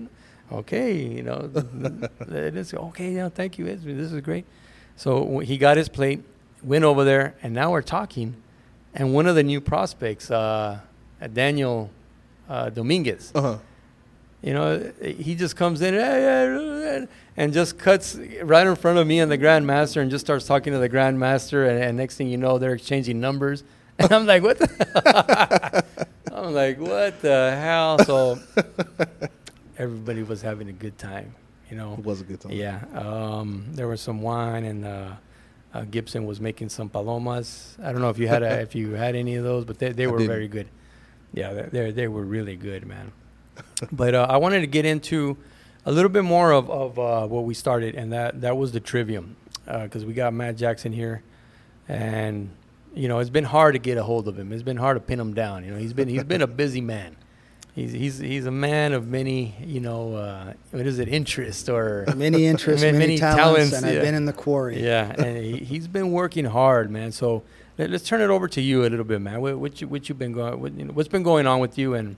Okay, you know, it is okay. Yeah, thank you. It's- This is great. So he got his plate, went over there, and now we're talking. And one of the new prospects, uh, Daniel uh, Dominguez, Uh huh. you know, he just comes in and just cuts right in front of me and the grandmaster and just starts talking to the grandmaster. And, and next thing you know, they're exchanging numbers. And I'm like, what? I'm like, what the hell? So everybody was having a good time, you know. It was a good time. Yeah. Um, there was some wine, and uh, uh, Gibson was making some palomas. I don't know if you had a, if you had any of those, but they, they were very good. Yeah, they they they were really good, man. but uh, I wanted to get into a little bit more of of uh, what we started, and that that was the trivium, because we got Matt Jackson here, and you know it's been hard to get a hold of him. It's been hard to pin him down. You know he's been he's been a busy man. He's he's he's a man of many you know uh, what is it interest or Many interests, many, many talents, talents, and yeah. I've been in the quarry. yeah, and he, he's been working hard, man. So let, us turn it over to you a little bit, man. What, what you what you been going? What, you know, what's been going on with you, and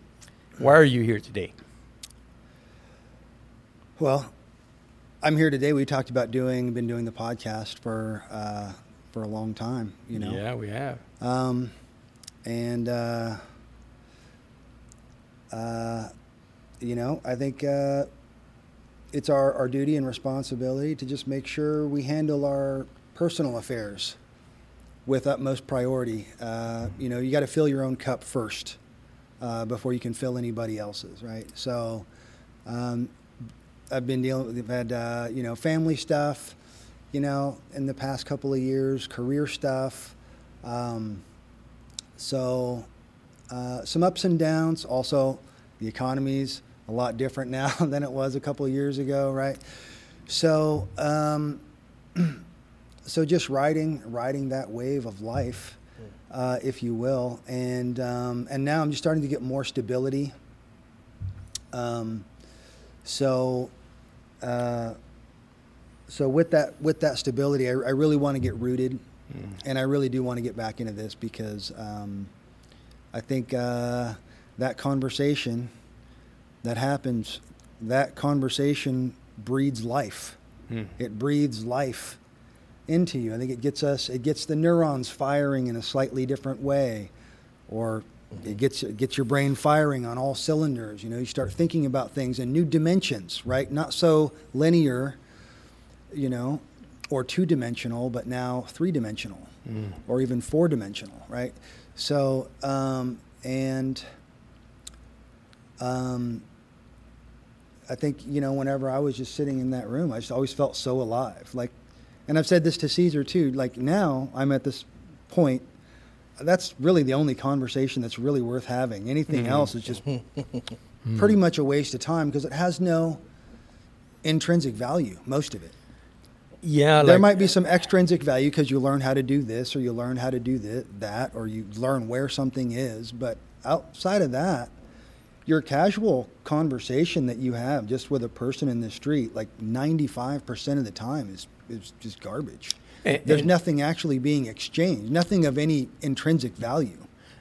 why are you here today? Well, I'm here today. We talked about doing, been doing the podcast for uh, for a long time. You know, Yeah, we have. um, and uh, uh, you know, I think uh, it's our, our duty and responsibility to just make sure we handle our personal affairs with utmost priority. Uh, you know, you got to fill your own cup first uh, before you can fill anybody else's, right? So, um, I've been dealing with, I've had, uh, you know, family stuff, you know, in the past couple of years, career stuff. Um, so, uh, some ups and downs. Also, the economy's a lot different now than it was a couple of years ago, right? So, um, so just riding, riding that wave of life, uh, if you will, and um, and now I'm just starting to get more stability. Um, so, uh, so with that with that stability, I, I really want to get rooted, and I really do want to get back into this because um, I think uh, that conversation that happens, that conversation breeds life. Hmm. It breathes life into you. I think it gets us, it gets the neurons firing in a slightly different way, or it gets it gets your brain firing on all cylinders. You know, you start thinking about things in new dimensions, right? Not so linear, you know, or two dimensional, but now three dimensional, Mm. or even four dimensional, right? So, um, and um, I think you know, whenever I was just sitting in that room, I just always felt so alive. Like, and I've said this to Caesar too. Like now, I'm at this point. That's really the only conversation that's really worth having. Anything Mhm. else is just pretty much a waste of time because it has no intrinsic value. Most of it. Yeah, there like, might be some extrinsic value because you learn how to do this or you learn how to do that or you learn where something is. But outside of that, your casual conversation that you have just with a person in the street, like 95% of the time, is, is just garbage. And- There's and- nothing actually being exchanged, nothing of any intrinsic value.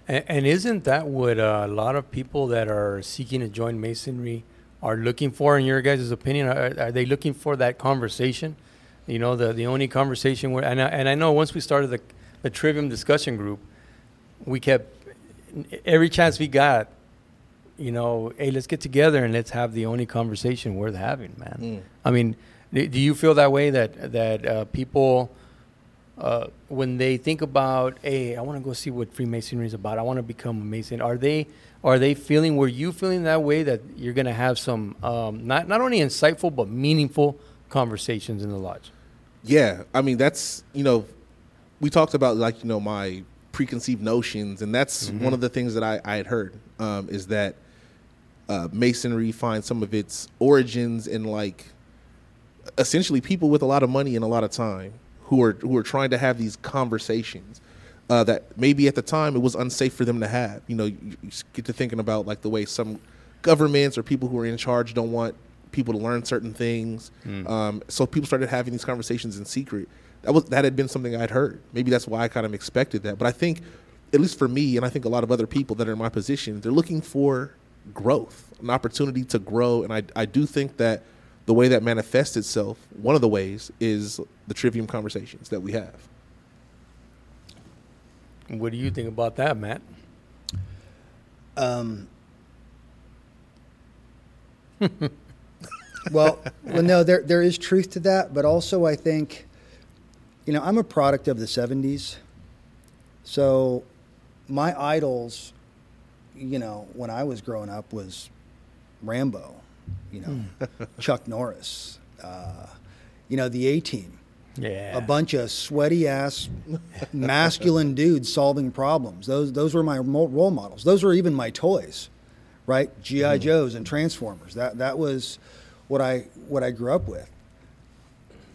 And, and isn't that what a lot of people that are seeking to join Masonry are looking for, in your guys' opinion? Are, are they looking for that conversation? You know, the, the only conversation where, and I, and I know once we started the, the Trivium discussion group, we kept, every chance we got, you know, hey, let's get together and let's have the only conversation worth having, man. Mm. I mean, do do you feel that way that, that uh, people, uh, when they think about, hey, I want to go see what Freemasonry is about. I want to become a Mason. Are they are they feeling? Were you feeling that way that you're going to have some um, not not only insightful but meaningful conversations in the lodge? Yeah, I mean that's you know, we talked about like you know my preconceived notions, and that's one of the things that I, I had heard um, is that uh, masonry finds some of its origins in like essentially people with a lot of money and a lot of time who are who are trying to have these conversations uh, that maybe at the time it was unsafe for them to have. You know, you, you get to thinking about like the way some governments or people who are in charge don't want people to learn certain things. Um, so people started having these conversations in secret. That was that had been something I'd heard. Maybe that's why I kind of expected that. But I think, at least for me, and I think a lot of other people that are in my position, they're looking for growth, an opportunity to grow. And I I do think that the way that manifests itself, one of the ways, is the trivium conversations that we have. What do you think about that, Matt? Um, well, well, no, there there is truth to that, but also I think, you know, I'm a product of the '70s, so my idols, you know, when I was growing up was Rambo, you know, Chuck Norris, uh, you know, the A Team Yeah, a bunch of sweaty ass masculine dudes solving problems. Those those were my role models. Those were even my toys, right? GI Joes and Transformers. That that was what I what I grew up with.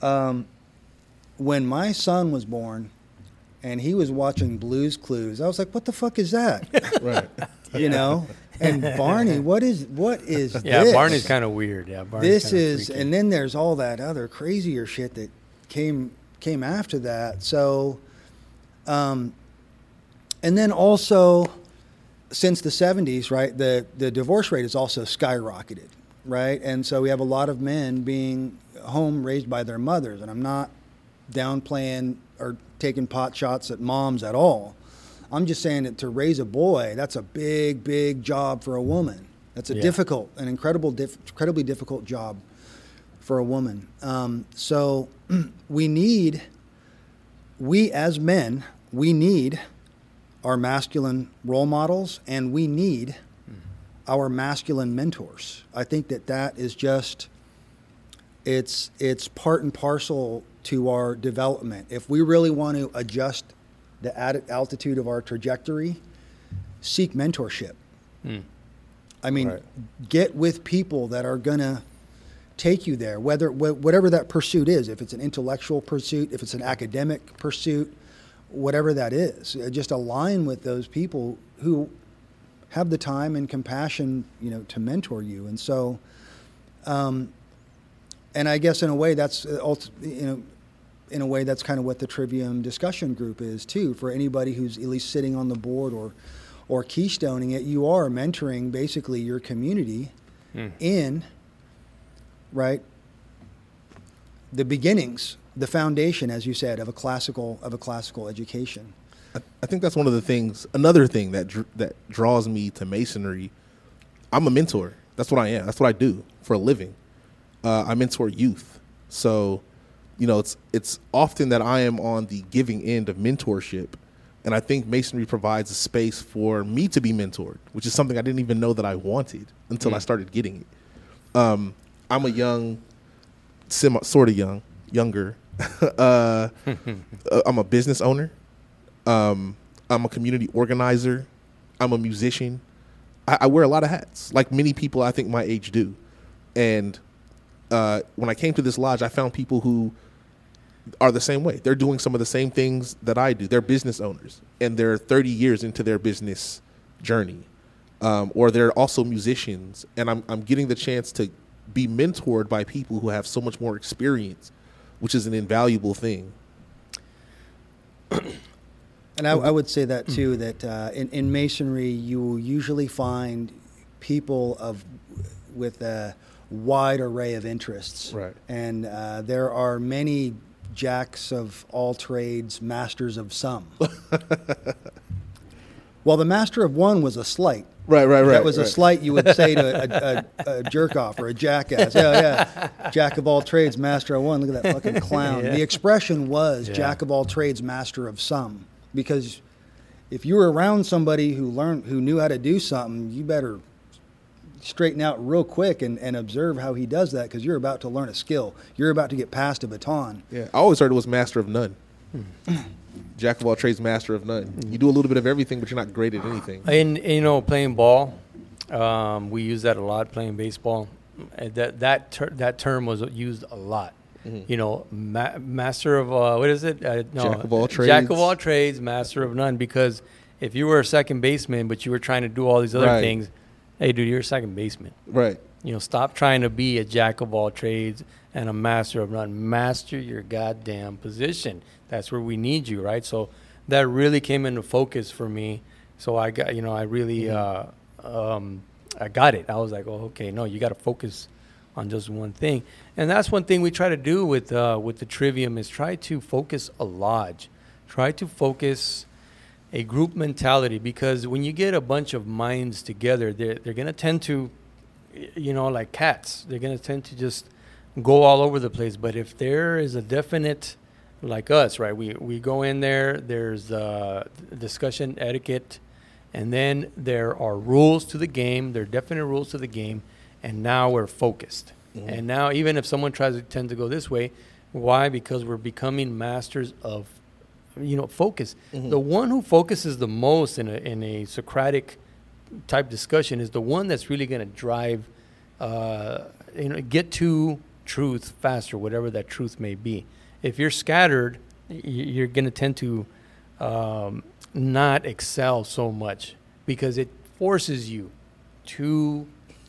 Um, when my son was born, and he was watching Blue's Clues, I was like, "What the fuck is that?" Right. You know. And Barney, what is what is yeah. this? Barney's kind of weird. Yeah, Barney's this is freaky. and then there's all that other crazier shit that came came after that so um and then also since the 70s right the the divorce rate has also skyrocketed right and so we have a lot of men being home raised by their mothers and i'm not downplaying or taking pot shots at moms at all i'm just saying that to raise a boy that's a big big job for a woman That's a Yeah. difficult, an incredible, diff, incredibly difficult job for a woman. Um, so we need, we as men, we need our masculine role models, and we need our masculine mentors. I think that that is just it's it's part and parcel to our development. If we really want to adjust the altitude of our trajectory, seek mentorship. Hmm. I mean, Right. get with people that are gonna take you there, whether wh- whatever that pursuit is. If it's an intellectual pursuit, if it's an academic pursuit, whatever that is, just align with those people who have the time and compassion, you know, to mentor you. And so, um, and I guess in a way that's uh, you know, in a way that's kind of what the Trivium discussion group is too. For anybody who's at least sitting on the board or or keystoning it, you are mentoring basically your community Hmm. in right the beginnings, the foundation, as you said, of a classical of a classical education. I, I think that's one of the things. Another thing that dr- that draws me to masonry. I'm a mentor. That's what I am. That's what I do for a living. Uh, I mentor youth. So, you know, it's it's often that I am on the giving end of mentorship, and I think masonry provides a space for me to be mentored, which is something I didn't even know that I wanted until I started getting it. Um, I'm a young, semi, sort of young, younger. uh, uh, I'm a business owner. Um, I'm a community organizer. I'm a musician. I, I wear a lot of hats, like many people I think my age do. And uh, when I came to this lodge, I found people who are the same way. They're doing some of the same things that I do. They're business owners, and they're 30 years into their business journey, um, or they're also musicians. And I'm I'm getting the chance to be mentored by people who have so much more experience, which is an invaluable thing. And I, I would say that too. That uh, in, in masonry, you will usually find people of with a wide array of interests. Right. And uh, there are many jacks of all trades, masters of some. well, the master of one was a slight. Right, right, right. That was a slight you would say to a, a, a jerk off or a jackass. Yeah, yeah. Jack of all trades, master of one. Look at that fucking clown. Yeah. The expression was Yeah. jack of all trades, master of some. Because if you were around somebody who learned, who knew how to do something, you better straighten out real quick and, and observe how he does that because you're about to learn a skill. You're about to get past a baton. Yeah, I always heard it was master of none. Hmm. Jack of all trades, master of none. You do a little bit of everything, but you're not great at anything. In you know playing ball, um, we use that a lot. Playing baseball, Uh, that that ter- that term was used a lot. You know, ma- master of uh, what is it? Uh, no, Jack of all trades. Jack of all trades, master of none. Because if you were a second baseman, but you were trying to do all these other Right. things, hey, dude, you're a second baseman. Right. You know, stop trying to be a jack of all trades and a master of none. Master your goddamn position. That's where we need you, right? So that really came into focus for me. So I got, you know, I really, uh, um, I got it. I was like, oh, okay, no, you got to focus on just one thing, and that's one thing we try to do with uh, with the trivium is try to focus a lodge, try to focus a group mentality because when you get a bunch of minds together, they're they're gonna tend to, you know, like cats. They're gonna tend to just go all over the place. But if there is a definite, like us, right? We we go in there. There's uh, discussion etiquette, and then there are rules to the game. There are definite rules to the game, and now we're focused. And now even if someone tries to tend to go this way, why? Because we're becoming masters of you know focus the one who focuses the most in a in a socratic type discussion is the one that's really going to drive uh, you know get to truth faster whatever that truth may be if you're scattered you're going to tend to um, not excel so much because it forces you to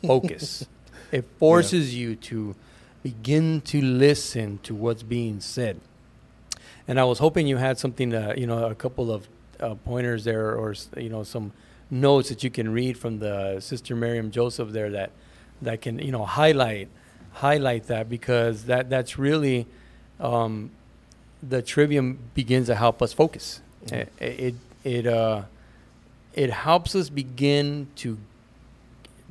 focus. It forces you to begin to listen to what's being said. And I was hoping you had something, uh, you know, a couple of uh, pointers there, or you know, some notes that you can read from the Sister Miriam Joseph there that that can, you know, highlight highlight that because that that's really um, the trivium begins to help us focus. It it it, uh, it helps us begin to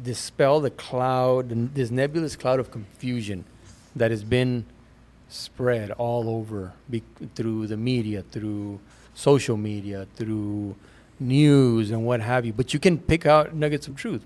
dispel the cloud, this nebulous cloud of confusion that has been spread all over be, through the media, through social media, through news and what have you. But you can pick out nuggets of truth.